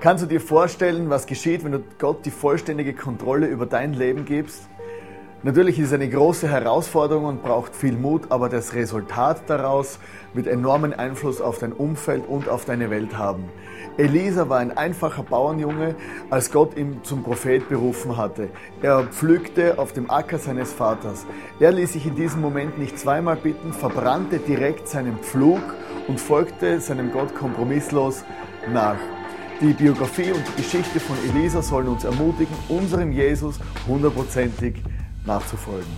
Kannst du dir vorstellen, was geschieht, wenn du Gott die vollständige Kontrolle über dein Leben gibst? Natürlich ist es eine große Herausforderung und braucht viel Mut, aber das Resultat daraus wird enormen Einfluss auf dein Umfeld und auf deine Welt haben. Elisa war ein einfacher Bauernjunge, als Gott ihn zum Prophet berufen hatte. Er pflügte auf dem Acker seines Vaters. Er ließ sich in diesem Moment nicht zweimal bitten, verbrannte direkt seinen Pflug und folgte seinem Gott kompromisslos nach. Die Biografie und die Geschichte von Elisa sollen uns ermutigen, unserem Jesus hundertprozentig nachzufolgen.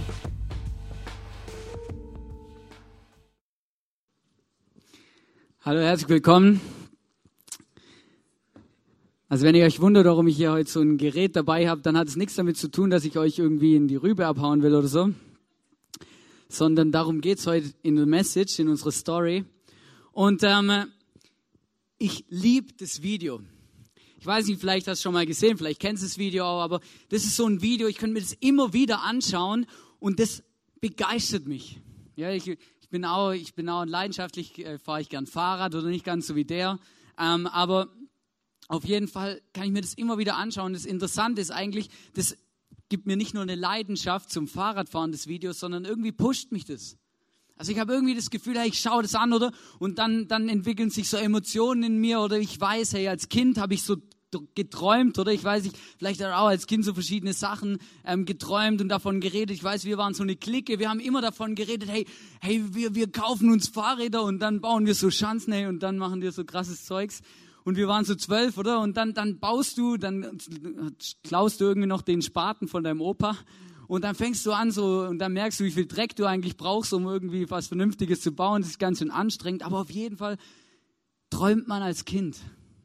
Hallo, herzlich willkommen. Also wenn ihr euch wundert, warum ich hier heute so ein Gerät dabei habe, dann hat es nichts damit zu tun, dass ich euch irgendwie in die Rübe abhauen will oder so, sondern darum geht es heute in der Message, in unserer Story. Und ähm, ich liebe das Video. Ich weiß nicht, vielleicht hast du schon mal gesehen, vielleicht kennst du das Video auch, aber das ist so ein Video, ich könnte mir das immer wieder anschauen und das begeistert mich. Ja, ich, ich bin auch, ich bin auch leidenschaftlich, äh, fahre ich gern Fahrrad oder nicht ganz so wie der, ähm, aber auf jeden Fall kann ich mir das immer wieder anschauen. Das Interessante ist eigentlich, das gibt mir nicht nur eine Leidenschaft zum Fahrradfahren des Videos, sondern irgendwie pusht mich das. Also ich habe irgendwie das Gefühl, hey, ich schaue das an, oder? Und dann, dann entwickeln sich so Emotionen in mir, oder ich weiß, hey, als Kind habe ich so geträumt, oder ich weiß, ich vielleicht auch als Kind so verschiedene Sachen ähm, geträumt und davon geredet. Ich weiß, wir waren so eine Clique, wir haben immer davon geredet, hey, hey, wir, wir kaufen uns Fahrräder und dann bauen wir so Schanzen, hey, und dann machen wir so krasses Zeugs. Und wir waren so zwölf, oder? Und dann, dann baust du, dann klaust du irgendwie noch den Spaten von deinem Opa und dann fängst du an so und dann merkst du, wie viel Dreck du eigentlich brauchst, um irgendwie was Vernünftiges zu bauen. Das ist ganz schön anstrengend, aber auf jeden Fall träumt man als Kind.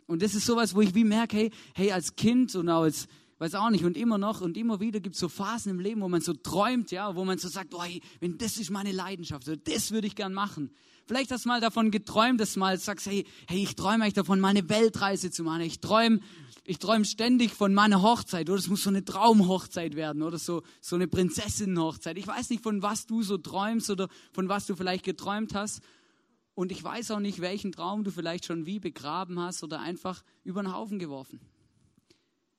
Und das ist sowas, wo ich wie merke, hey, hey, als Kind und als, weiß auch nicht, und immer noch und immer wieder gibt es so Phasen im Leben, wo man so träumt, ja, wo man so sagt, oh, hey, wenn das ist meine Leidenschaft, das würde ich gern machen. Vielleicht hast du mal davon geträumt, dass du mal sagst, hey, hey, ich träume eigentlich davon, meine Weltreise zu machen. Ich träume ich träume ständig von meiner Hochzeit oder es muss so eine Traumhochzeit werden oder so, so eine Prinzessinnenhochzeit. Ich weiß nicht, von was du so träumst oder von was du vielleicht geträumt hast. Und ich weiß auch nicht, welchen Traum du vielleicht schon wie begraben hast oder einfach über den Haufen geworfen.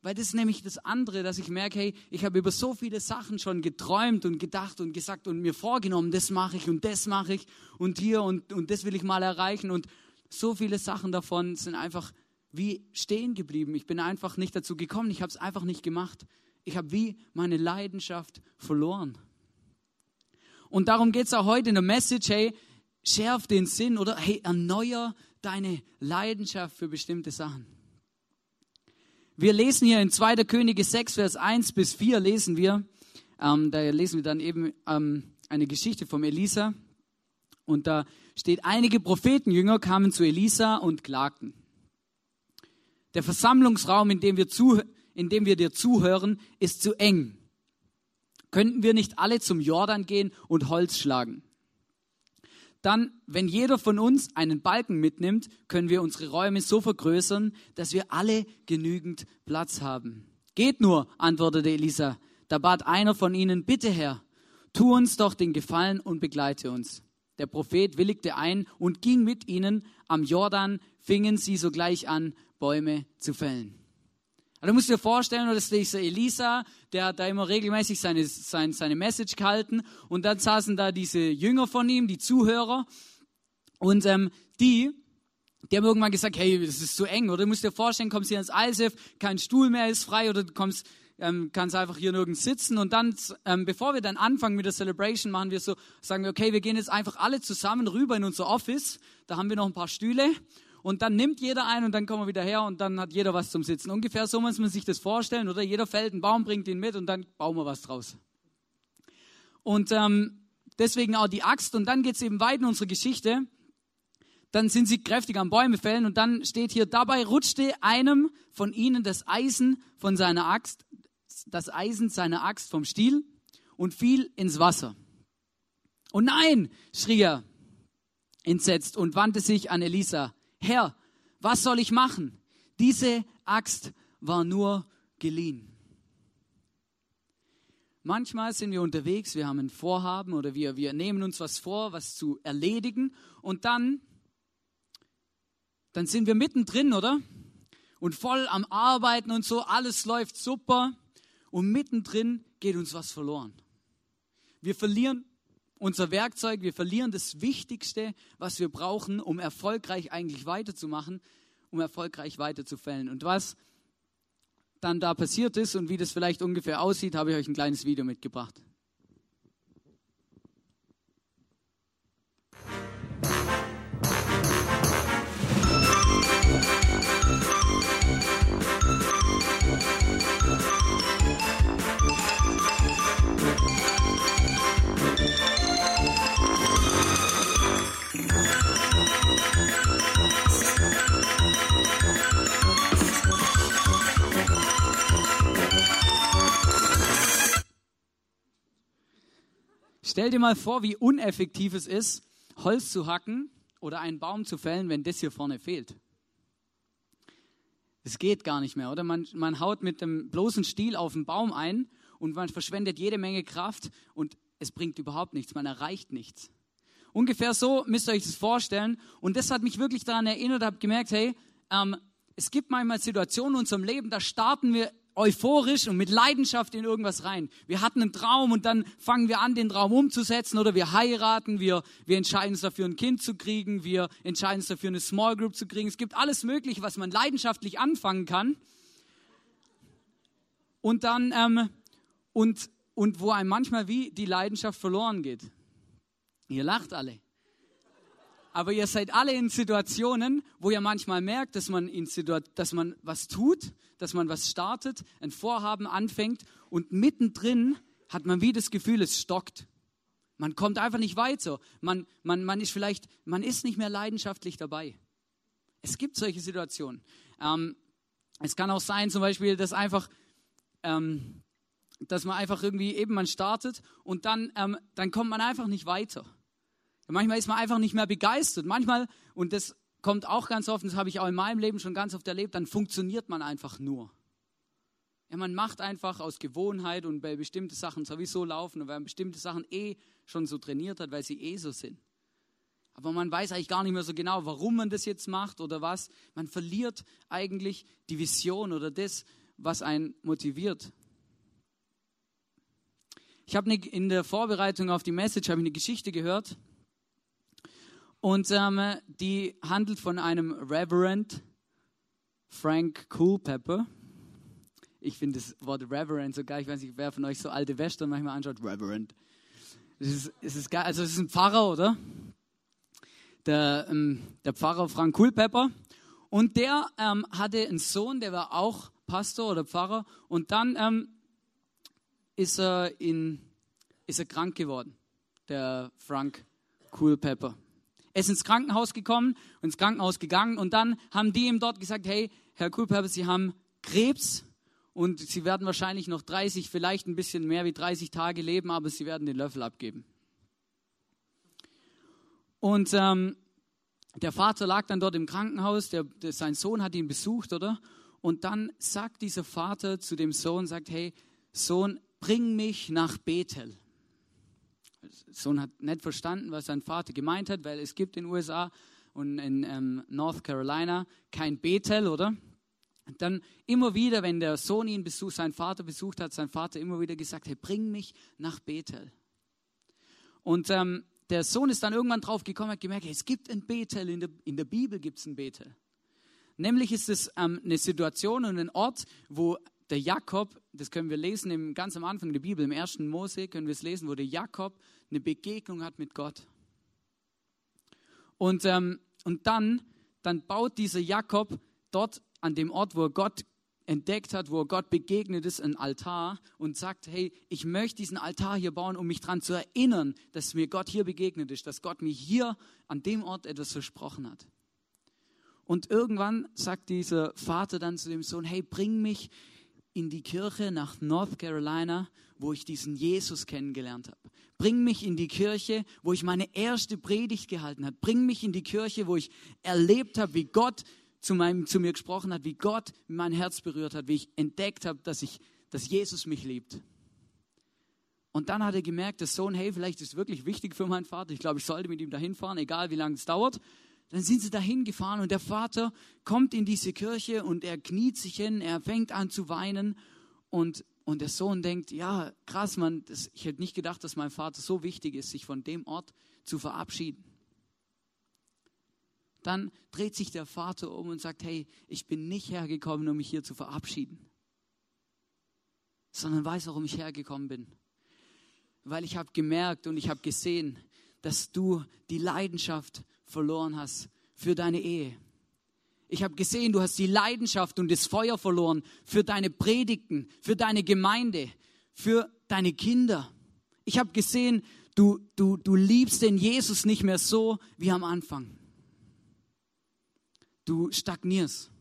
Weil das ist nämlich das andere, dass ich merke, hey, ich habe über so viele Sachen schon geträumt und gedacht und gesagt und mir vorgenommen, das mache ich und das mache ich und hier und, und das will ich mal erreichen. Und so viele Sachen davon sind einfach wie stehen geblieben. Ich bin einfach nicht dazu gekommen. Ich habe es einfach nicht gemacht. Ich habe wie meine Leidenschaft verloren. Und darum geht es auch heute in der Message, hey, schärf den Sinn oder hey, erneuer deine Leidenschaft für bestimmte Sachen. Wir lesen hier in 2. Könige 6, Vers 1 bis 4 lesen wir, ähm, da lesen wir dann eben ähm, eine Geschichte vom Elisa. Und da steht, einige Prophetenjünger kamen zu Elisa und klagten. Der Versammlungsraum, in dem wir, zu, in dem wir dir zuhören, ist zu eng. Könnten wir nicht alle zum Jordan gehen und Holz schlagen? Dann, wenn jeder von uns einen Balken mitnimmt, können wir unsere Räume so vergrößern, dass wir alle genügend Platz haben. Geht nur, antwortete Elisa. Da bat einer von ihnen, bitte Herr, tu uns doch den Gefallen und begleite uns. Der Prophet willigte ein und ging mit ihnen. Am Jordan fingen sie sogleich an, Bäume zu fällen. Also du musst dir vorstellen, dass dieser Elisa, der hat da immer regelmäßig seine, seine, seine Message gehalten. Und dann saßen da diese Jünger von ihm, die Zuhörer. Und ähm, die, die haben irgendwann gesagt, hey, das ist zu eng, oder? Du musst dir vorstellen, kommst hier ins ISF, kein Stuhl mehr ist frei oder du kommst, ähm, kannst einfach hier nirgends sitzen. Und dann, ähm, bevor wir dann anfangen mit der Celebration, machen wir so, sagen wir, okay, wir gehen jetzt einfach alle zusammen rüber in unser Office, da haben wir noch ein paar Stühle und dann nimmt jeder einen und dann kommen wir wieder her und dann hat jeder was zum Sitzen. Ungefähr so muss man sich das vorstellen, oder? Jeder fällt einen Baum, bringt ihn mit und dann bauen wir was draus. Und ähm, deswegen auch die Axt und dann geht es eben weiter in unserer Geschichte. Dann sind sie kräftig am Bäume fällen und dann steht hier, dabei rutschte einem von ihnen das Eisen von seiner Axt, das Eisen seiner Axt vom Stiel und fiel ins Wasser. Und nein, schrie er entsetzt und wandte sich an Elisa. Herr, was soll ich machen? Diese Axt war nur geliehen. Manchmal sind wir unterwegs, wir haben ein Vorhaben oder wir, wir nehmen uns was vor, was zu erledigen und dann, dann sind wir mittendrin, oder? und voll am Arbeiten und so, alles läuft super und mittendrin geht uns was verloren. Wir verlieren unser Werkzeug, wir verlieren das Wichtigste, was wir brauchen, um erfolgreich eigentlich weiterzumachen, um erfolgreich weiterzufällen. Und was dann da passiert ist und wie das vielleicht ungefähr aussieht, habe ich euch ein kleines Video mitgebracht. Stell dir mal vor, wie uneffektiv es ist, Holz zu hacken oder einen Baum zu fällen, wenn das hier vorne fehlt. Es geht gar nicht mehr, oder? Man, man haut mit dem bloßen Stiel auf den Baum ein und man verschwendet jede Menge Kraft und es bringt überhaupt nichts, man erreicht nichts. Ungefähr so müsst ihr euch das vorstellen. Und das hat mich wirklich daran erinnert, habe gemerkt, hey, ähm, es gibt manchmal Situationen in unserem Leben, da starten wir euphorisch und mit Leidenschaft in irgendwas rein. Wir hatten einen Traum und dann fangen wir an, den Traum umzusetzen oder wir heiraten, wir, wir entscheiden uns dafür, ein Kind zu kriegen, wir entscheiden uns dafür, eine Small Group zu kriegen. Es gibt alles Mögliche, was man leidenschaftlich anfangen kann. Und dann, ähm, und, und wo einem manchmal wie die Leidenschaft verloren geht. Ihr lacht alle. Aber ihr seid alle in Situationen, wo ihr manchmal merkt, dass man, in dass man was tut, dass man was startet, ein Vorhaben anfängt und mittendrin hat man wie das Gefühl, es stockt. Man kommt einfach nicht weiter. Man, man, man ist vielleicht, man ist nicht mehr leidenschaftlich dabei. Es gibt solche Situationen. Ähm, es kann auch sein, zum Beispiel, dass einfach, ähm, dass man einfach irgendwie eben man startet und dann, ähm, dann kommt man einfach nicht weiter. Manchmal ist man einfach nicht mehr begeistert. Manchmal, und das kommt auch ganz oft, das habe ich auch in meinem Leben schon ganz oft erlebt, dann funktioniert man einfach nur. Ja, man macht einfach aus Gewohnheit und weil bestimmte Sachen sowieso laufen und weil man bestimmte Sachen eh schon so trainiert hat, weil sie eh so sind. Aber man weiß eigentlich gar nicht mehr so genau, warum man das jetzt macht oder was. Man verliert eigentlich die Vision oder das, was einen motiviert. Ich habe in der Vorbereitung auf die Message eine Geschichte gehört und ähm, die handelt von einem Reverend Frank Coolpepper. Ich finde das Wort Reverend so geil. Ich weiß nicht, wer von euch so alte Western manchmal anschaut. Reverend. Es ist, es ist geil. Also es ist ein Pfarrer, oder? Der, ähm, der Pfarrer Frank Coolpepper. Und der ähm, hatte einen Sohn, der war auch Pastor oder Pfarrer. Und dann ähm, ist, er in, ist er krank geworden, der Frank Coolpepper. Er ist ins Krankenhaus gekommen ins Krankenhaus gegangen und dann haben die ihm dort gesagt, hey, Herr Kulperber, Sie haben Krebs und Sie werden wahrscheinlich noch 30, vielleicht ein bisschen mehr wie 30 Tage leben, aber Sie werden den Löffel abgeben. Und ähm, der Vater lag dann dort im Krankenhaus, der, der, sein Sohn hat ihn besucht, oder? Und dann sagt dieser Vater zu dem Sohn, sagt, hey, Sohn, bring mich nach Bethel. Sohn hat nicht verstanden, was sein Vater gemeint hat, weil es gibt in den USA und in ähm, North Carolina kein Bethel, oder? Dann immer wieder, wenn der Sohn ihn besucht, seinen Vater besucht hat, sein Vater immer wieder gesagt, hey, bring mich nach Bethel. Und ähm, der Sohn ist dann irgendwann drauf gekommen, hat gemerkt, hey, es gibt ein Bethel, in der, in der Bibel gibt es ein Bethel. Nämlich ist es ähm, eine Situation und ein Ort, wo der Jakob, das können wir lesen im, ganz am Anfang der Bibel, im ersten Mose können wir es lesen, wo der Jakob eine Begegnung hat mit Gott. Und, ähm, und dann, dann baut dieser Jakob dort an dem Ort, wo er Gott entdeckt hat, wo er Gott begegnet ist, ein Altar und sagt, hey, ich möchte diesen Altar hier bauen, um mich daran zu erinnern, dass mir Gott hier begegnet ist, dass Gott mir hier an dem Ort etwas versprochen hat. Und irgendwann sagt dieser Vater dann zu dem Sohn, hey, bring mich in die Kirche nach North Carolina, wo ich diesen Jesus kennengelernt habe. Bring mich in die Kirche, wo ich meine erste Predigt gehalten habe. Bring mich in die Kirche, wo ich erlebt habe, wie Gott zu, meinem, zu mir gesprochen hat, wie Gott mein Herz berührt hat, wie ich entdeckt habe, dass, ich, dass Jesus mich liebt. Und dann hat er gemerkt, der Sohn, hey, vielleicht ist es wirklich wichtig für meinen Vater. Ich glaube, ich sollte mit ihm dahin fahren, egal wie lange es dauert. Dann sind sie dahin gefahren und der Vater kommt in diese Kirche und er kniet sich hin, er fängt an zu weinen und, und der Sohn denkt, ja, krass, man, das, ich hätte nicht gedacht, dass mein Vater so wichtig ist, sich von dem Ort zu verabschieden. Dann dreht sich der Vater um und sagt, hey, ich bin nicht hergekommen, um mich hier zu verabschieden, sondern weiß, warum ich hergekommen bin. Weil ich habe gemerkt und ich habe gesehen, dass du die Leidenschaft verloren hast für deine Ehe. Ich habe gesehen, du hast die Leidenschaft und das Feuer verloren für deine Predigten, für deine Gemeinde, für deine Kinder. Ich habe gesehen, du, du, du liebst den Jesus nicht mehr so wie am Anfang. Du stagnierst.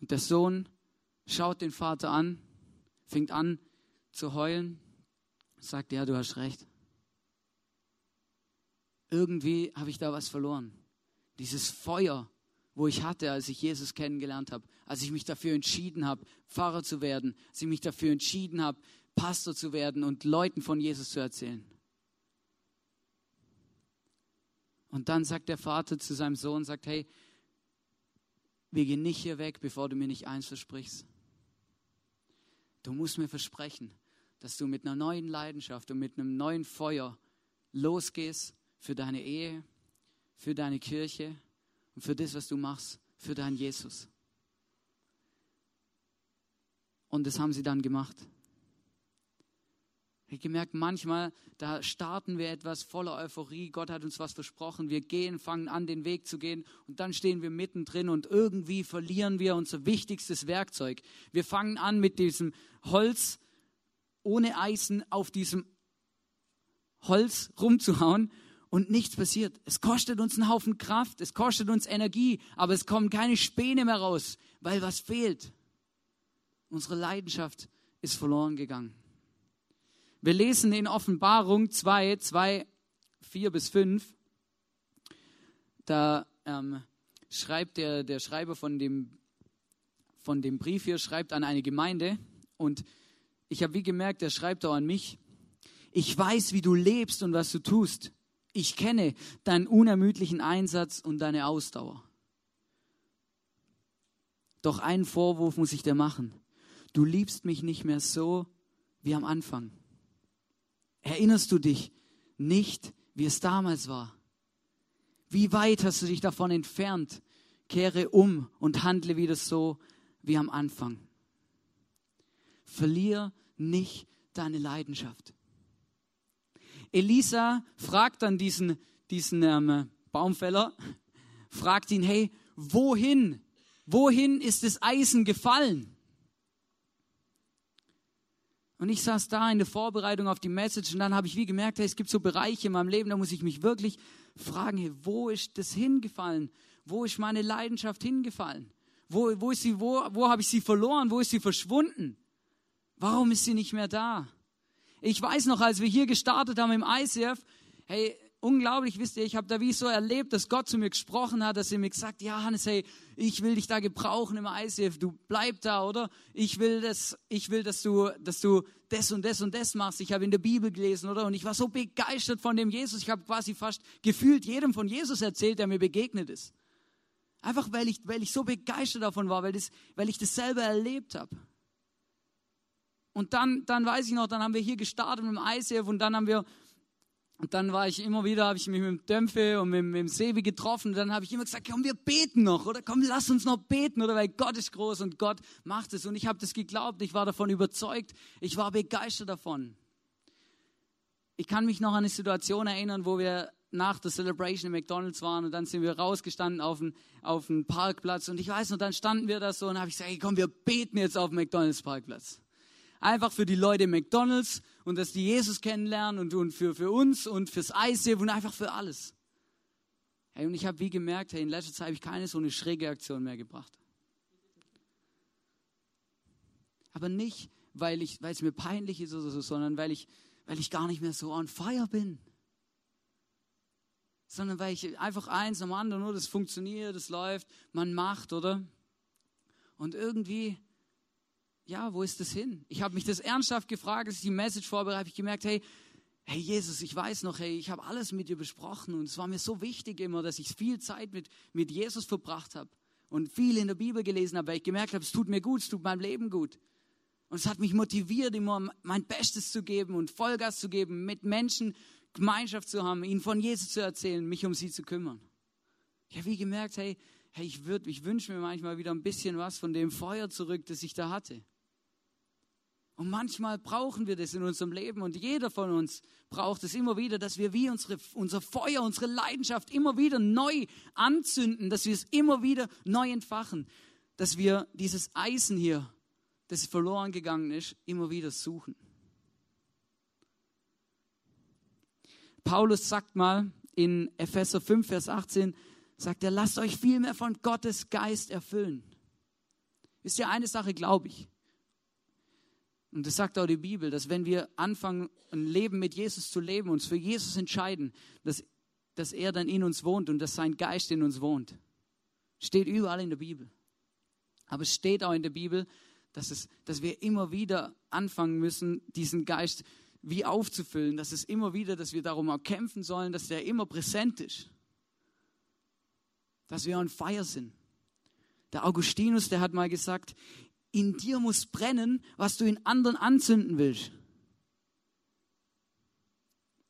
Und der Sohn schaut den Vater an, fängt an zu heulen, sagt, ja, du hast recht irgendwie habe ich da was verloren. Dieses Feuer, wo ich hatte, als ich Jesus kennengelernt habe, als ich mich dafür entschieden habe, Pfarrer zu werden, als ich mich dafür entschieden habe, Pastor zu werden und Leuten von Jesus zu erzählen. Und dann sagt der Vater zu seinem Sohn, sagt, hey, wir gehen nicht hier weg, bevor du mir nicht eins versprichst. Du musst mir versprechen, dass du mit einer neuen Leidenschaft und mit einem neuen Feuer losgehst für deine Ehe, für deine Kirche und für das, was du machst, für deinen Jesus. Und das haben sie dann gemacht. Ich habe gemerkt, manchmal, da starten wir etwas voller Euphorie. Gott hat uns was versprochen. Wir gehen, fangen an, den Weg zu gehen. Und dann stehen wir mittendrin und irgendwie verlieren wir unser wichtigstes Werkzeug. Wir fangen an mit diesem Holz ohne Eisen auf diesem Holz rumzuhauen und nichts passiert. Es kostet uns einen Haufen Kraft, es kostet uns Energie, aber es kommen keine Späne mehr raus, weil was fehlt? Unsere Leidenschaft ist verloren gegangen. Wir lesen in Offenbarung 2, 2, 4 bis 5. Da ähm, schreibt der, der Schreiber von dem, von dem Brief hier, schreibt an eine Gemeinde und ich habe wie gemerkt, er schreibt auch an mich. Ich weiß, wie du lebst und was du tust. Ich kenne deinen unermüdlichen Einsatz und deine Ausdauer. Doch einen Vorwurf muss ich dir machen. Du liebst mich nicht mehr so wie am Anfang. Erinnerst du dich nicht, wie es damals war? Wie weit hast du dich davon entfernt? Kehre um und handle wieder so wie am Anfang. Verlier nicht deine Leidenschaft. Elisa fragt dann diesen, diesen ähm, Baumfäller, fragt ihn, hey, wohin, wohin ist das Eisen gefallen? Und ich saß da in der Vorbereitung auf die Message und dann habe ich wie gemerkt, hey, es gibt so Bereiche in meinem Leben, da muss ich mich wirklich fragen, hey, wo ist das hingefallen? Wo ist meine Leidenschaft hingefallen? Wo, wo, ist sie, wo, wo habe ich sie verloren? Wo ist sie verschwunden? Warum ist sie nicht mehr da? Ich weiß noch, als wir hier gestartet haben im ICF, hey, unglaublich, wisst ihr, ich habe da wie so erlebt, dass Gott zu mir gesprochen hat, dass er mir gesagt, ja Hannes, hey, ich will dich da gebrauchen im ICF, du bleib da, oder? Ich will das, ich will, dass du, dass du das und das und das machst. Ich habe in der Bibel gelesen, oder? Und ich war so begeistert von dem Jesus. Ich habe quasi fast gefühlt jedem von Jesus erzählt, der mir begegnet ist. Einfach weil ich, weil ich so begeistert davon war, weil, das, weil ich das selber erlebt habe. Und dann, dann weiß ich noch, dann haben wir hier gestartet mit dem ICF und dann haben wir, und dann war ich immer wieder, habe ich mich mit dem Dämpfe und mit, mit dem Sebi getroffen. Und dann habe ich immer gesagt, komm, wir beten noch, oder komm, lass uns noch beten, oder weil Gott ist groß und Gott macht es. Und ich habe das geglaubt, ich war davon überzeugt, ich war begeistert davon. Ich kann mich noch an eine Situation erinnern, wo wir nach der Celebration in McDonalds waren und dann sind wir rausgestanden auf den, auf Parkplatz und ich weiß noch, dann standen wir da so und habe ich gesagt, hey, komm, wir beten jetzt auf dem McDonalds Parkplatz einfach für die Leute McDonalds und dass die Jesus kennenlernen und, und für, für uns und fürs ICF und einfach für alles. Hey, und ich habe wie gemerkt, hey, in letzter Zeit habe ich keine so eine schräge Aktion mehr gebracht. Aber nicht, weil, es mir peinlich ist oder so, sondern weil ich, weil ich gar nicht mehr so on fire bin. Sondern weil ich einfach eins am anderen, nur das funktioniert, das läuft, man macht, oder? Und irgendwie ja, wo ist das hin? Ich habe mich das ernsthaft gefragt, als ich die Message vorbereitet habe, ich gemerkt, hey, hey Jesus, ich weiß noch, hey, ich habe alles mit dir besprochen und es war mir so wichtig immer, dass ich viel Zeit mit, mit Jesus verbracht habe und viel in der Bibel gelesen habe, weil ich gemerkt habe, es tut mir gut, es tut meinem Leben gut. Und es hat mich motiviert, immer mein Bestes zu geben und Vollgas zu geben, mit Menschen Gemeinschaft zu haben, ihnen von Jesus zu erzählen, mich um sie zu kümmern. Ich habe wie gemerkt, hey, hey ich, ich wünsche mir manchmal wieder ein bisschen was von dem Feuer zurück, das ich da hatte. Und manchmal brauchen wir das in unserem Leben und jeder von uns braucht es immer wieder, dass wir wie unsere, unser Feuer, unsere Leidenschaft immer wieder neu anzünden, dass wir es immer wieder neu entfachen, dass wir dieses Eisen hier, das verloren gegangen ist, immer wieder suchen. Paulus sagt mal in Epheser 5, Vers 18, sagt er, lasst euch viel mehr von Gottes Geist erfüllen. Ist ja eine Sache, glaube ich. Und das sagt auch die Bibel, dass wenn wir anfangen, ein Leben mit Jesus zu leben, uns für Jesus entscheiden, dass, dass er dann in uns wohnt und dass sein Geist in uns wohnt. Steht überall in der Bibel. Aber es steht auch in der Bibel, dass, es, dass wir immer wieder anfangen müssen, diesen Geist wie aufzufüllen, dass es immer wieder, dass wir darum auch kämpfen sollen, dass der immer präsent ist. Dass wir on fire sind. Der Augustinus, der hat mal gesagt, in dir muss brennen, was du in anderen anzünden willst.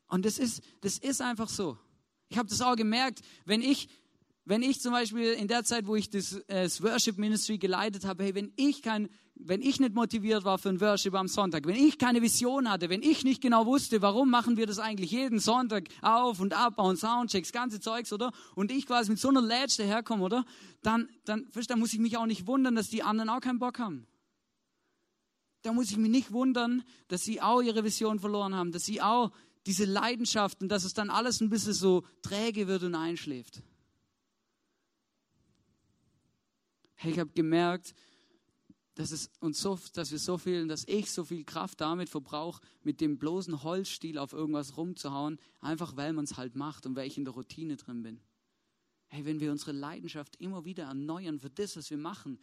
Und das ist, das ist einfach so. Ich habe das auch gemerkt, wenn ich wenn ich zum Beispiel in der Zeit, wo ich das, äh, das Worship Ministry geleitet habe, hey, wenn ich kein, wenn ich nicht motiviert war für ein Worship am Sonntag, wenn ich keine Vision hatte, wenn ich nicht genau wusste, warum machen wir das eigentlich jeden Sonntag auf und ab, bauen Soundchecks, ganze Zeugs, oder? Und ich quasi mit so einer Lädge daherkomme, oder? Dann, dann, dann muss ich mich auch nicht wundern, dass die anderen auch keinen Bock haben. Da muss ich mich nicht wundern, dass sie auch ihre Vision verloren haben, dass sie auch diese Leidenschaft und dass es dann alles ein bisschen so träge wird und einschläft. Hey, ich habe gemerkt, dass, es uns so, dass wir so viel, dass ich so viel Kraft damit verbrauche, mit dem bloßen Holzstiel auf irgendwas rumzuhauen, einfach weil man es halt macht und weil ich in der Routine drin bin. Hey, wenn wir unsere Leidenschaft immer wieder erneuern für das, was wir machen,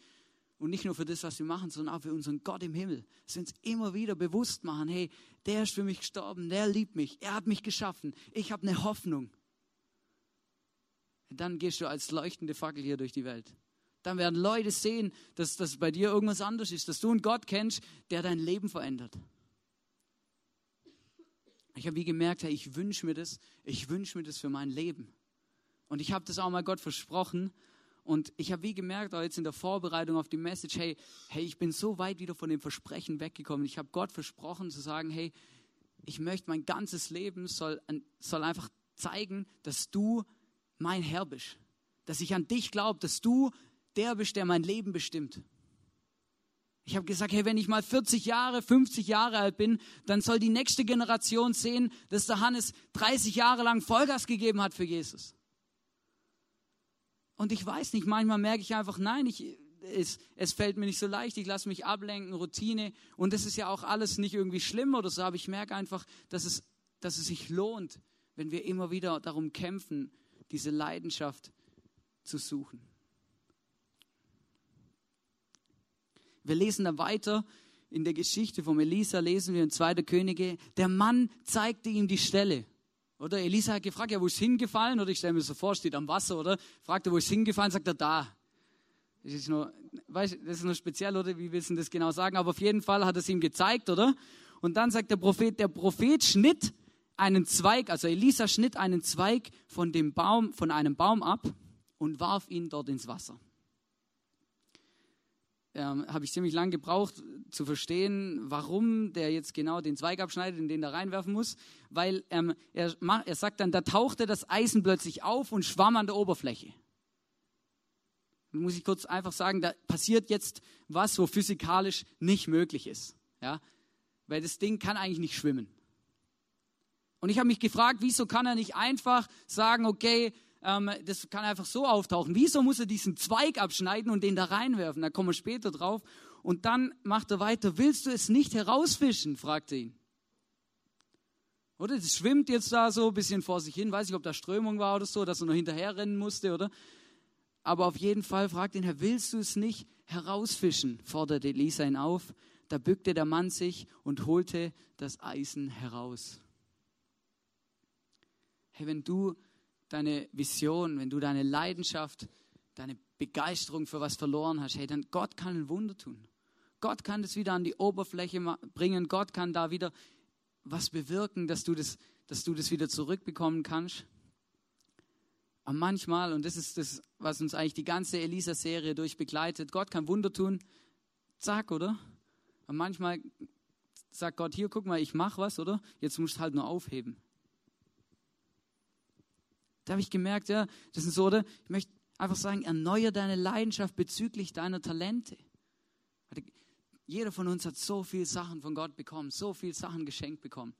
und nicht nur für das, was wir machen, sondern auch für unseren Gott im Himmel, dass wir uns immer wieder bewusst machen, hey, der ist für mich gestorben, der liebt mich, er hat mich geschaffen, ich habe eine Hoffnung. Dann gehst du als leuchtende Fackel hier durch die Welt dann werden Leute sehen, dass das bei dir irgendwas anderes ist, dass du einen Gott kennst, der dein Leben verändert. Ich habe wie gemerkt, hey, ich wünsche mir das, ich wünsche mir das für mein Leben. Und ich habe das auch mal Gott versprochen. Und ich habe wie gemerkt, auch jetzt in der Vorbereitung auf die Message, hey, hey, ich bin so weit wieder von dem Versprechen weggekommen. Ich habe Gott versprochen zu sagen, hey, ich möchte mein ganzes Leben soll, soll einfach zeigen, dass du mein Herr bist. Dass ich an dich glaube, dass du der bist, der mein Leben bestimmt. Ich habe gesagt, hey, wenn ich mal 40 Jahre, 50 Jahre alt bin, dann soll die nächste Generation sehen, dass der Hannes 30 Jahre lang Vollgas gegeben hat für Jesus. Und ich weiß nicht, manchmal merke ich einfach, nein, ich, es, es fällt mir nicht so leicht, ich lasse mich ablenken, Routine. Und das ist ja auch alles nicht irgendwie schlimm oder so, aber ich merke einfach, dass es, dass es sich lohnt, wenn wir immer wieder darum kämpfen, diese Leidenschaft zu suchen. Wir lesen da weiter in der Geschichte von Elisa, lesen wir in 2. Könige, der Mann zeigte ihm die Stelle. Oder Elisa hat gefragt, ja, wo ist hingefallen? Oder ich stelle mir so vor, steht am Wasser, oder? Fragt er, wo ist hingefallen? Sagt er, da. Das ist nur, weißt, das ist nur speziell, oder? Wie willst du das genau sagen? Aber auf jeden Fall hat es ihm gezeigt, oder? Und dann sagt der Prophet, der Prophet schnitt einen Zweig, also Elisa schnitt einen Zweig von dem Baum, von einem Baum ab und warf ihn dort ins Wasser ähm, habe ich ziemlich lange gebraucht zu verstehen, warum der jetzt genau den Zweig abschneidet und den da reinwerfen muss. Weil ähm, er, er sagt dann, da tauchte das Eisen plötzlich auf und schwamm an der Oberfläche. Da muss ich kurz einfach sagen, da passiert jetzt was, wo physikalisch nicht möglich ist. Ja? Weil das Ding kann eigentlich nicht schwimmen. Und ich habe mich gefragt, wieso kann er nicht einfach sagen, okay, ähm, das kann einfach so auftauchen. Wieso muss er diesen Zweig abschneiden und den da reinwerfen? Da kommen wir später drauf. Und dann macht er weiter, willst du es nicht herausfischen? fragt er ihn. Oder? Das schwimmt jetzt da so ein bisschen vor sich hin. Weiß ich, ob da Strömung war oder so, dass er noch hinterher rennen musste, oder? Aber auf jeden Fall fragt ihn, Herr, willst du es nicht herausfischen? forderte Elisa ihn auf. Da bückte der Mann sich und holte das Eisen heraus. hey, wenn du deine Vision, wenn du deine Leidenschaft, deine Begeisterung für was verloren hast, hey, dann Gott kann ein Wunder tun. Gott kann das wieder an die Oberfläche bringen. Gott kann da wieder was bewirken, dass du das, dass du das wieder zurückbekommen kannst. Und manchmal, und das ist das, was uns eigentlich die ganze Elisa-Serie durch begleitet, Gott kann Wunder tun, zack, oder? Und manchmal sagt Gott, hier, guck mal, ich mache was, oder? Jetzt musst du halt nur aufheben. Da habe ich gemerkt, ja, das ist so, oder? Ich möchte einfach sagen, erneuer deine Leidenschaft bezüglich deiner Talente. Jeder von uns hat so viele Sachen von Gott bekommen, so viele Sachen geschenkt bekommen.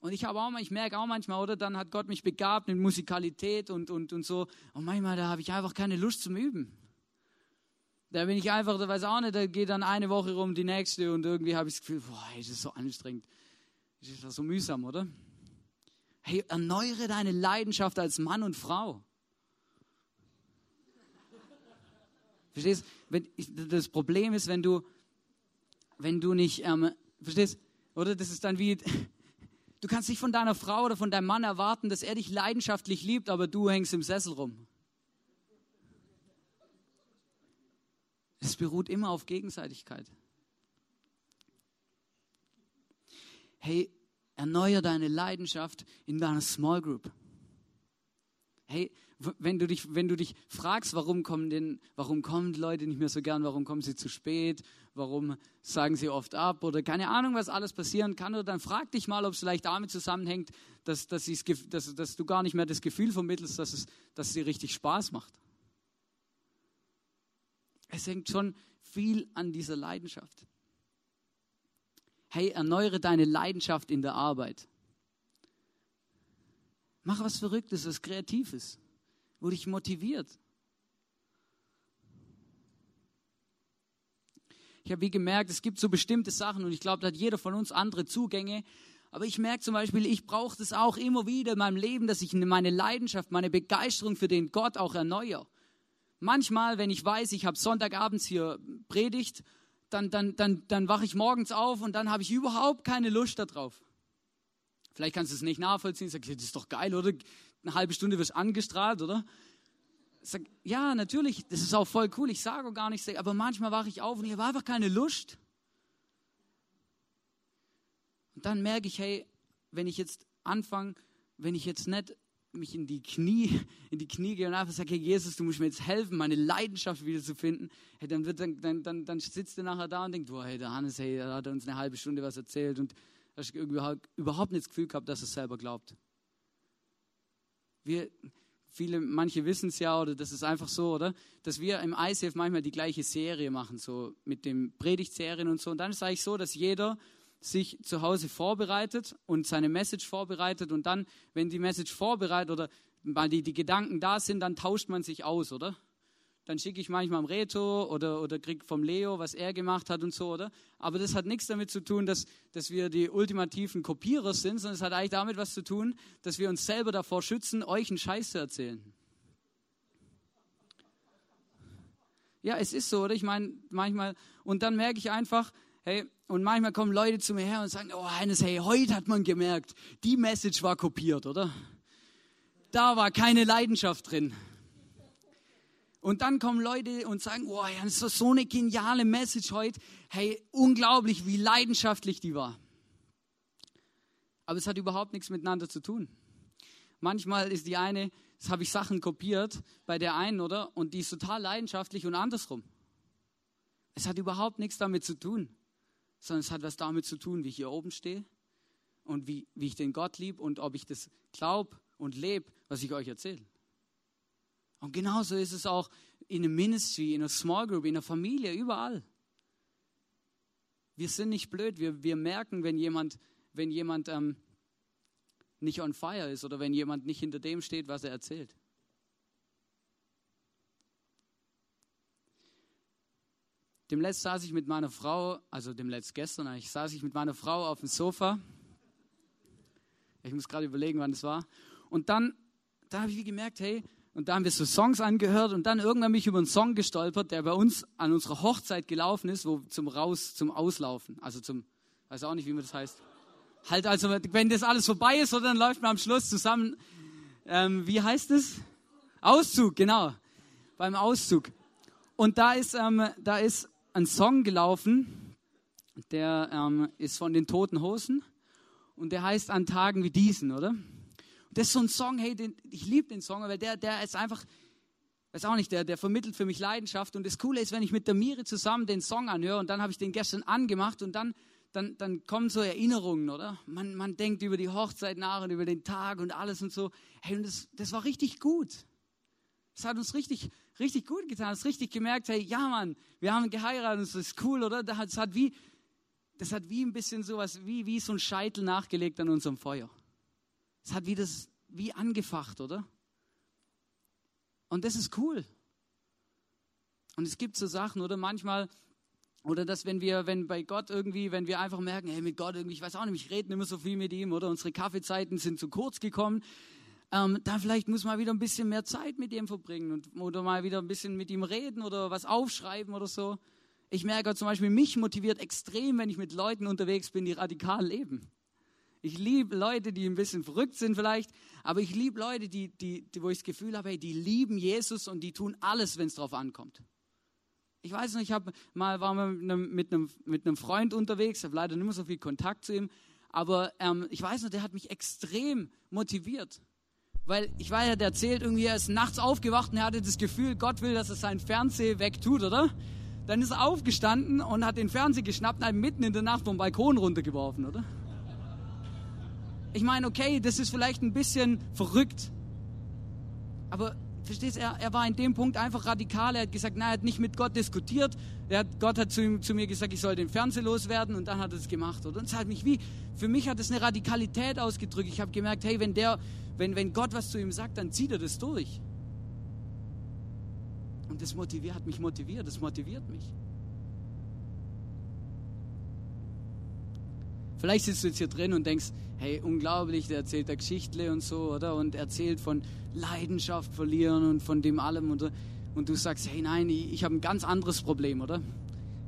Und ich habe auch mal, ich merke auch manchmal, oder dann hat Gott mich begabt mit Musikalität und, und, und so. Und manchmal, da habe ich einfach keine Lust zum Üben. Da bin ich einfach, da weiß auch nicht, da geht dann eine Woche rum, die nächste und irgendwie habe ich das Gefühl, boah, das ist so anstrengend. Das ist so mühsam, oder? Hey, erneuere deine Leidenschaft als Mann und Frau. Verstehst? Wenn, das Problem ist, wenn du, wenn du nicht, ähm, verstehst? Oder das ist dann wie, du kannst nicht von deiner Frau oder von deinem Mann erwarten, dass er dich leidenschaftlich liebt, aber du hängst im Sessel rum. Es beruht immer auf Gegenseitigkeit. Hey, erneuer deine Leidenschaft in deiner Small Group. Hey, wenn du dich, wenn du dich fragst, warum kommen denn, warum kommen Leute nicht mehr so gern, warum kommen sie zu spät, warum sagen sie oft ab oder keine Ahnung, was alles passieren kann, oder dann frag dich mal, ob es vielleicht damit zusammenhängt, dass, dass, dass, dass du gar nicht mehr das Gefühl vermittelst, dass es, dass es dir richtig Spaß macht. Es hängt schon viel an dieser Leidenschaft. Hey, erneuere deine Leidenschaft in der Arbeit. Mach was Verrücktes, was Kreatives wo dich motiviert. Ich habe wie gemerkt, es gibt so bestimmte Sachen und ich glaube, da hat jeder von uns andere Zugänge. Aber ich merke zum Beispiel, ich brauche das auch immer wieder in meinem Leben, dass ich meine Leidenschaft, meine Begeisterung für den Gott auch erneuere. Manchmal, wenn ich weiß, ich habe Sonntagabends hier Predigt, dann, dann, dann, dann wache ich morgens auf und dann habe ich überhaupt keine Lust darauf. Vielleicht kannst du es nicht nachvollziehen, sagst, das ist doch geil, oder? eine halbe Stunde wirst angestrahlt, oder? Sag, ja, natürlich, das ist auch voll cool, ich sage auch gar nichts, aber manchmal wache ich auf und ich habe einfach keine Lust. Und dann merke ich, hey, wenn ich jetzt anfange, wenn ich jetzt nicht mich in die Knie, in die Knie gehe und einfach sage, hey Jesus, du musst mir jetzt helfen, meine Leidenschaft wieder zu finden, hey, dann, wird, dann, dann, dann sitzt er nachher da und denkt, boah, hey, der Hannes, hey, er hat uns eine halbe Stunde was erzählt und hast überhaupt, überhaupt nicht das Gefühl gehabt, dass er selber glaubt wir, viele, manche wissen es ja, oder das ist einfach so, oder? Dass wir im ICF manchmal die gleiche Serie machen, so mit den Predigtserien und so. Und dann ist es eigentlich so, dass jeder sich zu Hause vorbereitet und seine Message vorbereitet und dann, wenn die Message vorbereitet oder mal die, die Gedanken da sind, dann tauscht man sich aus, oder? dann schicke ich manchmal am Reto oder, oder krieg vom Leo, was er gemacht hat und so, oder? Aber das hat nichts damit zu tun, dass, dass wir die ultimativen Kopierer sind, sondern es hat eigentlich damit was zu tun, dass wir uns selber davor schützen, euch einen Scheiß zu erzählen. Ja, es ist so, oder? Ich meine, manchmal, und dann merke ich einfach, hey, und manchmal kommen Leute zu mir her und sagen, oh Hannes, hey, heute hat man gemerkt, die Message war kopiert, oder? Da war keine Leidenschaft drin. Und dann kommen Leute und sagen, oh, ja, das ist so eine geniale Message heute. Hey, unglaublich, wie leidenschaftlich die war. Aber es hat überhaupt nichts miteinander zu tun. Manchmal ist die eine, das habe ich Sachen kopiert bei der einen, oder? Und die ist total leidenschaftlich und andersrum. Es hat überhaupt nichts damit zu tun, sondern es hat was damit zu tun, wie ich hier oben stehe und wie, wie ich den Gott liebe und ob ich das glaube und lebe, was ich euch erzähle. Und genauso ist es auch in einem Ministry, in einer Small Group, in einer Familie, überall. Wir sind nicht blöd, wir, wir merken, wenn jemand, wenn jemand ähm, nicht on fire ist oder wenn jemand nicht hinter dem steht, was er erzählt. Demletzt saß ich mit meiner Frau, also demletzt gestern eigentlich, saß ich mit meiner Frau auf dem Sofa. Ich muss gerade überlegen, wann es war. Und dann, da habe ich gemerkt, hey, und da haben wir so Songs angehört und dann irgendwann mich über einen Song gestolpert, der bei uns an unserer Hochzeit gelaufen ist, wo zum Raus, zum Auslaufen, also zum, weiß auch nicht, wie man das heißt. Halt also, wenn das alles vorbei ist, dann läuft man am Schluss zusammen ähm, wie heißt es? Auszug, genau. Beim Auszug. Und da ist, ähm, da ist ein Song gelaufen, der ähm, ist von den Toten Hosen und der heißt An Tagen wie diesen, oder? Und das ist so ein Song, hey, den, ich liebe den Song, weil der, der ist einfach, weiß auch nicht, der, der vermittelt für mich Leidenschaft. Und das Coole ist, wenn ich mit der Miri zusammen den Song anhöre und dann habe ich den gestern angemacht und dann, dann, dann kommen so Erinnerungen, oder? Man, man denkt über die Hochzeit nach und über den Tag und alles und so. Hey, und das, das war richtig gut. Das hat uns richtig, richtig gut getan. Das richtig gemerkt, hey, ja Mann, wir haben geheiratet, das ist cool, oder? Das hat wie, das hat wie ein bisschen sowas, wie, wie so ein Scheitel nachgelegt an unserem Feuer. Es hat wie das, wie angefacht, oder? Und das ist cool. Und es gibt so Sachen, oder manchmal, oder dass wenn wir, wenn bei Gott irgendwie, wenn wir einfach merken, hey, mit Gott irgendwie, ich weiß auch nicht, ich rede nicht mehr so viel mit ihm, oder unsere Kaffeezeiten sind zu kurz gekommen, ähm, dann vielleicht muss man wieder ein bisschen mehr Zeit mit ihm verbringen und, oder mal wieder ein bisschen mit ihm reden oder was aufschreiben oder so. Ich merke zum Beispiel, mich motiviert extrem, wenn ich mit Leuten unterwegs bin, die radikal leben. Ich liebe Leute, die ein bisschen verrückt sind vielleicht, aber ich liebe Leute, die, die, die, wo ich das Gefühl habe, hey, die lieben Jesus und die tun alles, wenn es drauf ankommt. Ich weiß noch, ich habe mal war mit einem, mit, einem, mit einem Freund unterwegs, habe leider nicht mehr so viel Kontakt zu ihm, aber ähm, ich weiß noch, der hat mich extrem motiviert. Weil ich weiß ja, der erzählt irgendwie, er ist nachts aufgewacht und er hatte das Gefühl, Gott will, dass er sein Fernseher wegtut, oder? Dann ist er aufgestanden und hat den Fernseher geschnappt und hat mitten in der Nacht vom Balkon runtergeworfen, oder? Ich meine, okay, das ist vielleicht ein bisschen verrückt. Aber verstehst du, er, er war in dem Punkt einfach radikal. Er hat gesagt, nein, er hat nicht mit Gott diskutiert. Er hat, Gott hat zu, ihm, zu mir gesagt, ich soll den Fernseher loswerden und dann hat er es gemacht. Oder? Und es hat mich wie, für mich hat es eine Radikalität ausgedrückt. Ich habe gemerkt, hey, wenn, der, wenn, wenn Gott was zu ihm sagt, dann zieht er das durch. Und das motiviert, hat mich motiviert, das motiviert mich. Vielleicht sitzt du jetzt hier drin und denkst, hey, unglaublich, der erzählt der Geschichte und so, oder? Und erzählt von Leidenschaft verlieren und von dem allem. Und, und du sagst, hey, nein, ich, ich habe ein ganz anderes Problem, oder?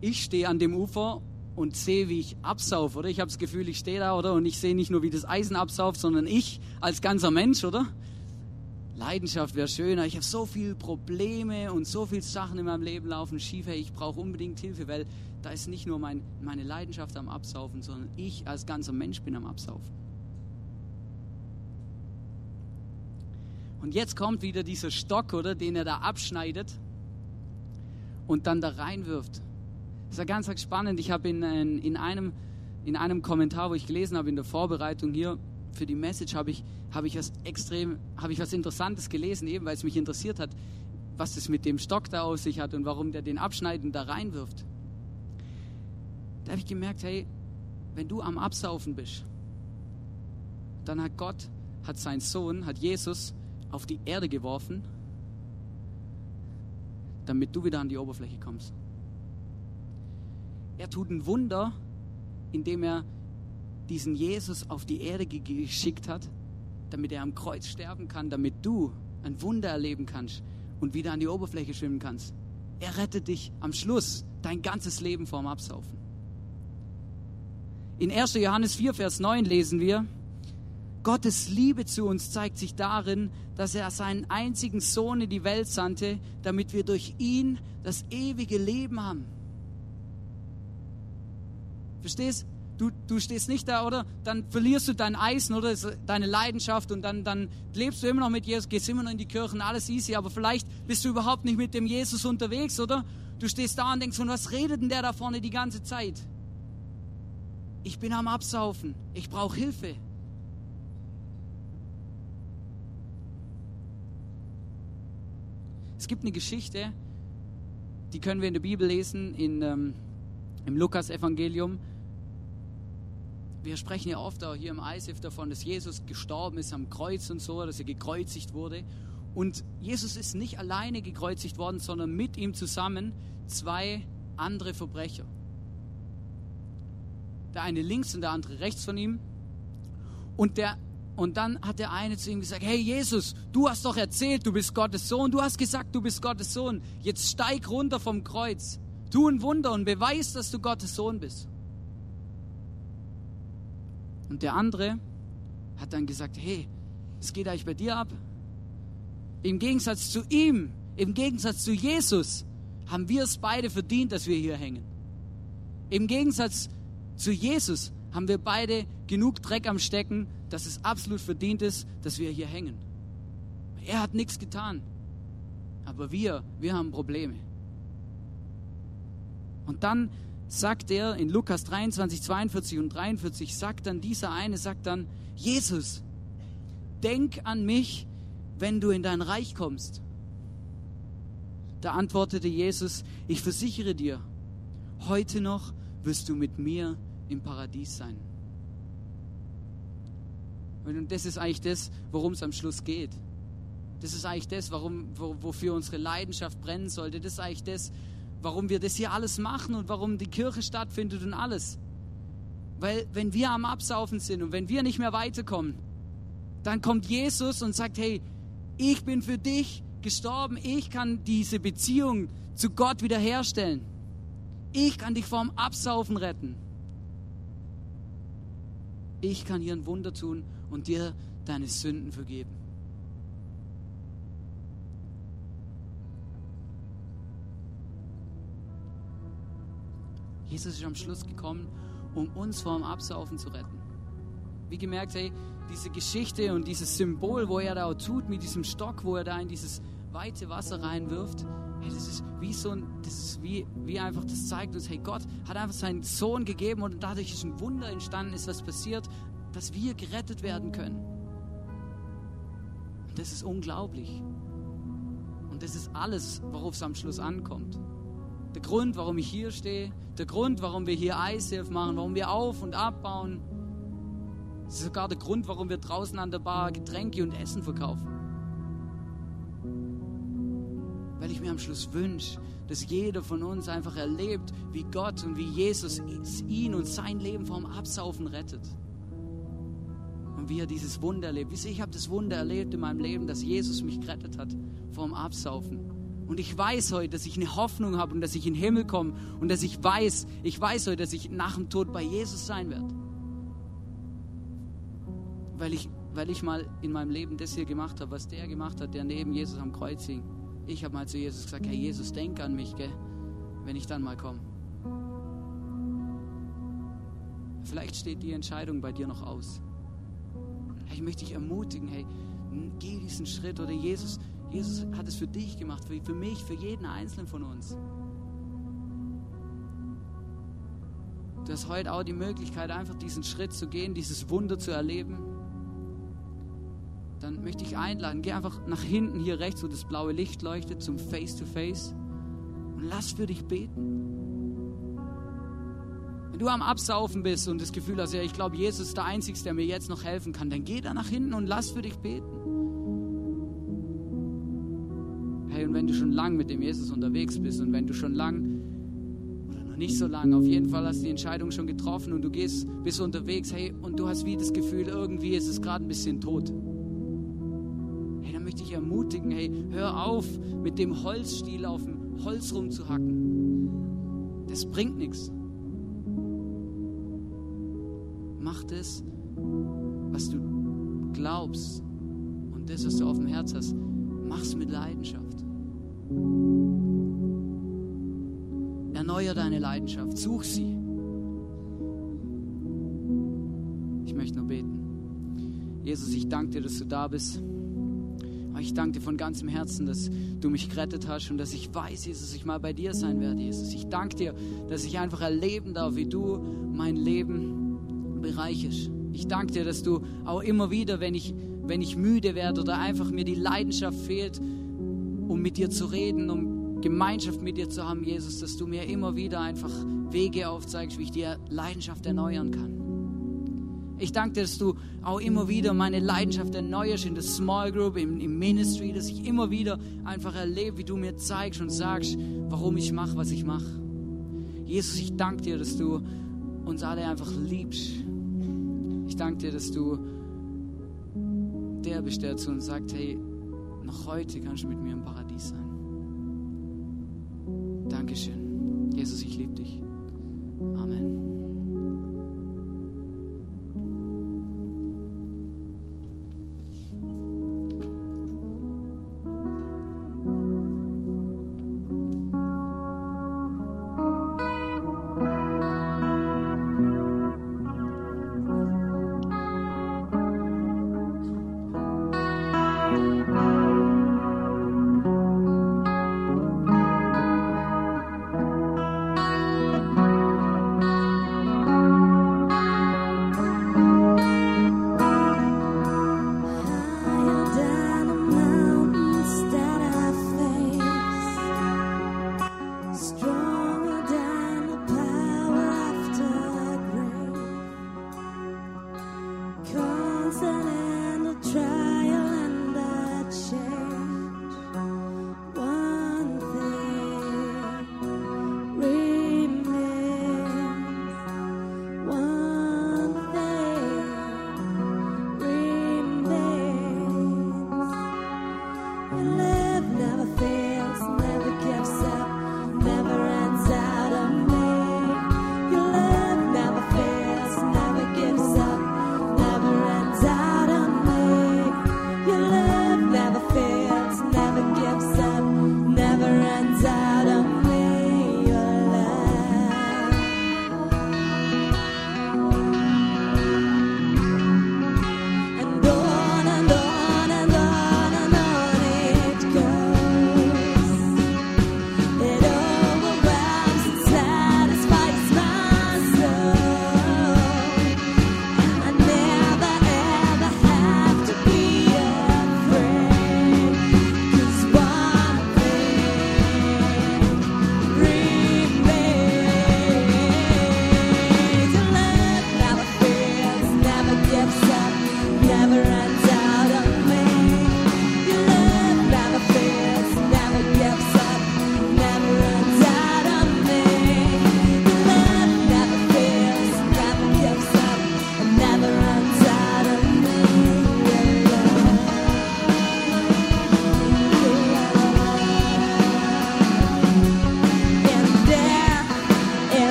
Ich stehe an dem Ufer und sehe, wie ich absaufe, oder? Ich habe das Gefühl, ich stehe da, oder? Und ich sehe nicht nur, wie das Eisen absauft, sondern ich als ganzer Mensch, oder? Leidenschaft wäre schöner. Ich habe so viele Probleme und so viele Sachen in meinem Leben laufen schief. Hey, ich brauche unbedingt Hilfe, weil da ist nicht nur mein, meine Leidenschaft am Absaufen, sondern ich als ganzer Mensch bin am Absaufen. Und jetzt kommt wieder dieser Stock, oder, den er da abschneidet und dann da reinwirft. Das ist ja ganz, ganz spannend. Ich habe in, in, einem, in einem Kommentar, wo ich gelesen habe, in der Vorbereitung hier für die Message, habe ich, habe ich was extrem, habe ich was Interessantes gelesen, eben weil es mich interessiert hat, was es mit dem Stock da aus sich hat und warum der den abschneiden da reinwirft. Da habe ich gemerkt, hey, wenn du am Absaufen bist, dann hat Gott, hat sein Sohn, hat Jesus auf die Erde geworfen, damit du wieder an die Oberfläche kommst. Er tut ein Wunder, indem er diesen Jesus auf die Erde geschickt hat, damit er am Kreuz sterben kann, damit du ein Wunder erleben kannst und wieder an die Oberfläche schwimmen kannst. Er rettet dich am Schluss dein ganzes Leben vorm Absaufen. In 1. Johannes 4, Vers 9 lesen wir, Gottes Liebe zu uns zeigt sich darin, dass er seinen einzigen Sohn in die Welt sandte, damit wir durch ihn das ewige Leben haben. Verstehst? Du, du stehst nicht da, oder? Dann verlierst du dein Eisen, oder? Deine Leidenschaft und dann, dann lebst du immer noch mit Jesus, gehst immer noch in die Kirchen, alles easy, aber vielleicht bist du überhaupt nicht mit dem Jesus unterwegs, oder? Du stehst da und denkst, von was redet denn der da vorne die ganze Zeit? Ich bin am Absaufen, ich brauche Hilfe. Es gibt eine Geschichte, die können wir in der Bibel lesen, in, ähm, im Lukas-Evangelium wir sprechen ja oft auch hier im ISIF davon, dass Jesus gestorben ist am Kreuz und so, dass er gekreuzigt wurde. Und Jesus ist nicht alleine gekreuzigt worden, sondern mit ihm zusammen zwei andere Verbrecher. Der eine links und der andere rechts von ihm. Und, der, und dann hat der eine zu ihm gesagt, hey Jesus, du hast doch erzählt, du bist Gottes Sohn, du hast gesagt, du bist Gottes Sohn. Jetzt steig runter vom Kreuz, tu ein Wunder und beweis, dass du Gottes Sohn bist. Und der andere hat dann gesagt, hey, es geht eigentlich bei dir ab? Im Gegensatz zu ihm, im Gegensatz zu Jesus, haben wir es beide verdient, dass wir hier hängen. Im Gegensatz zu Jesus haben wir beide genug Dreck am Stecken, dass es absolut verdient ist, dass wir hier hängen. Er hat nichts getan. Aber wir, wir haben Probleme. Und dann sagt er in Lukas 23, 42 und 43, sagt dann dieser eine, sagt dann, Jesus, denk an mich, wenn du in dein Reich kommst. Da antwortete Jesus, ich versichere dir, heute noch wirst du mit mir im Paradies sein. Und das ist eigentlich das, worum es am Schluss geht. Das ist eigentlich das, warum, wofür unsere Leidenschaft brennen sollte. Das ist eigentlich das, warum wir das hier alles machen und warum die Kirche stattfindet und alles. Weil wenn wir am Absaufen sind und wenn wir nicht mehr weiterkommen, dann kommt Jesus und sagt, hey, ich bin für dich gestorben, ich kann diese Beziehung zu Gott wiederherstellen. Ich kann dich vom Absaufen retten. Ich kann hier ein Wunder tun und dir deine Sünden vergeben. Jesus ist am Schluss gekommen, um uns vor dem Absaufen zu retten. Wie gemerkt, hey, diese Geschichte und dieses Symbol, wo er da auch tut mit diesem Stock, wo er da in dieses weite Wasser reinwirft, hey, das ist wie so ein, das ist wie, wie einfach, das zeigt uns, hey, Gott hat einfach seinen Sohn gegeben und dadurch ist ein Wunder entstanden, ist was passiert, dass wir gerettet werden können. Und das ist unglaublich. Und das ist alles, worauf es am Schluss ankommt. Der Grund, warum ich hier stehe, der Grund, warum wir hier ICF machen, warum wir auf und abbauen, das ist sogar der Grund, warum wir draußen an der Bar Getränke und Essen verkaufen. Weil ich mir am Schluss wünsche, dass jeder von uns einfach erlebt, wie Gott und wie Jesus ihn und sein Leben vom Absaufen rettet. Und wie er dieses Wunder erlebt. Ich habe das Wunder erlebt in meinem Leben, dass Jesus mich gerettet hat vom Absaufen. Und ich weiß heute, dass ich eine Hoffnung habe und dass ich in den Himmel komme und dass ich weiß, ich weiß heute, dass ich nach dem Tod bei Jesus sein werde. Weil ich, weil ich mal in meinem Leben das hier gemacht habe, was der gemacht hat, der neben Jesus am Kreuz hing. Ich habe mal zu Jesus gesagt, hey Jesus, denk an mich, gell, wenn ich dann mal komme. Vielleicht steht die Entscheidung bei dir noch aus. Ich möchte dich ermutigen, hey, geh diesen Schritt oder Jesus, Jesus hat es für dich gemacht, für, für mich, für jeden Einzelnen von uns. Du hast heute auch die Möglichkeit, einfach diesen Schritt zu gehen, dieses Wunder zu erleben. Dann möchte ich einladen, geh einfach nach hinten hier rechts, wo das blaue Licht leuchtet, zum Face-to-Face -face und lass für dich beten. Wenn du am Absaufen bist und das Gefühl hast, ja, ich glaube, Jesus ist der Einzige, der mir jetzt noch helfen kann, dann geh da nach hinten und lass für dich beten. Und wenn du schon lang mit dem Jesus unterwegs bist und wenn du schon lang oder noch nicht so lang, auf jeden Fall hast du die Entscheidung schon getroffen und du gehst, bist unterwegs, hey, und du hast wie das Gefühl, irgendwie ist es gerade ein bisschen tot. Hey, dann möchte ich ermutigen, hey, hör auf, mit dem Holzstiel auf dem Holz rumzuhacken. Das bringt nichts. Mach das, was du glaubst und das, was du auf dem Herz hast, mach's mit Leidenschaft. Erneuer deine Leidenschaft, such sie. Ich möchte nur beten. Jesus, ich danke dir, dass du da bist. Ich danke dir von ganzem Herzen, dass du mich gerettet hast und dass ich weiß, Jesus, ich mal bei dir sein werde, Jesus. Ich danke dir, dass ich einfach erleben darf, wie du mein Leben bereicherst. Ich danke dir, dass du auch immer wieder, wenn ich, wenn ich müde werde oder einfach mir die Leidenschaft fehlt, um mit dir zu reden, um Gemeinschaft mit dir zu haben, Jesus, dass du mir immer wieder einfach Wege aufzeigst, wie ich dir Leidenschaft erneuern kann. Ich danke dir, dass du auch immer wieder meine Leidenschaft erneuerst in der Small Group, im, im Ministry, dass ich immer wieder einfach erlebe, wie du mir zeigst und sagst, warum ich mache, was ich mache. Jesus, ich danke dir, dass du uns alle einfach liebst. Ich danke dir, dass du der bist, der zu uns sagt, hey, noch heute kannst du mit mir im Paradies sein. Dankeschön. Jesus, ich liebe dich. Amen.